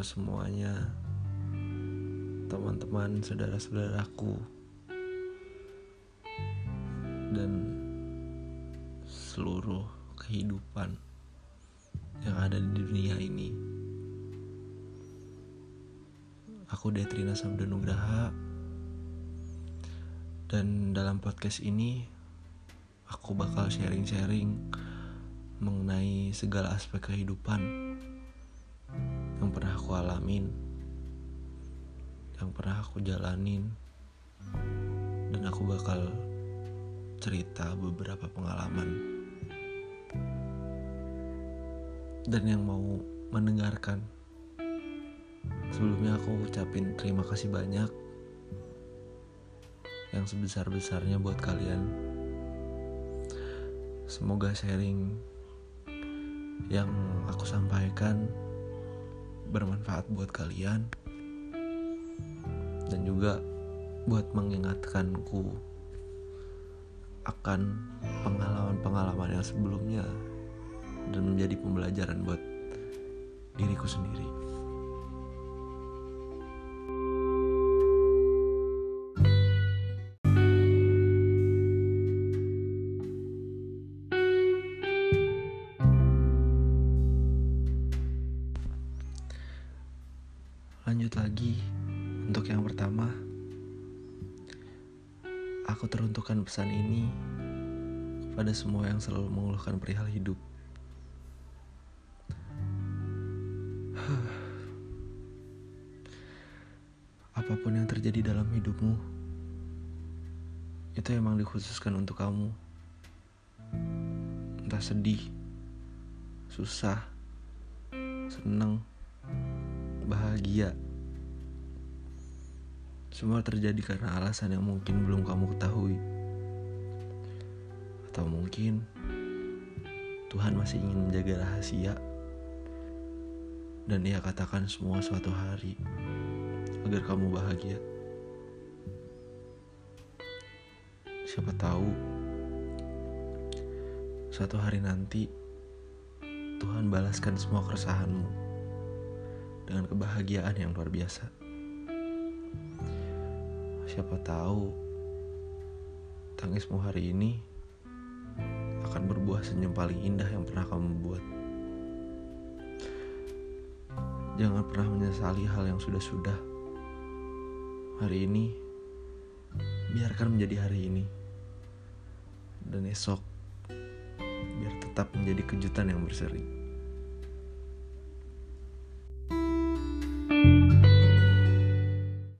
semuanya, teman-teman, saudara-saudaraku, dan seluruh kehidupan yang ada di dunia ini. Aku Detrina Sabdanugraha dan dalam podcast ini aku bakal sharing-sharing mengenai segala aspek kehidupan yang pernah aku alamin, yang pernah aku jalanin, dan aku bakal cerita beberapa pengalaman. Dan yang mau mendengarkan, sebelumnya aku ucapin terima kasih banyak yang sebesar-besarnya buat kalian. Semoga sharing yang aku sampaikan bermanfaat buat kalian dan juga buat mengingatkanku akan pengalaman-pengalaman yang sebelumnya dan menjadi pembelajaran buat diriku sendiri. Lanjut lagi untuk yang pertama. Aku teruntukkan pesan ini kepada semua yang selalu mengeluhkan perihal hidup. Apa pun yang terjadi dalam hidupmu, itu emang dikhususkan untuk kamu. Entah sedih, susah, seneng, bahagia. Semua terjadi karena alasan yang mungkin belum kamu ketahui. Atau mungkin Tuhan masih ingin menjaga rahasia dan ia katakan semua suatu hari agar kamu bahagia. Siapa tahu suatu hari nanti Tuhan balaskan semua keresahanmu dengan kebahagiaan yang luar biasa. Siapa tahu tangismu hari ini akan berbuah senyum paling indah yang pernah kamu buat. Jangan pernah menyesali hal yang sudah-sudah. Hari ini, biarkan menjadi hari ini. Dan esok, biar tetap menjadi kejutan yang berseri.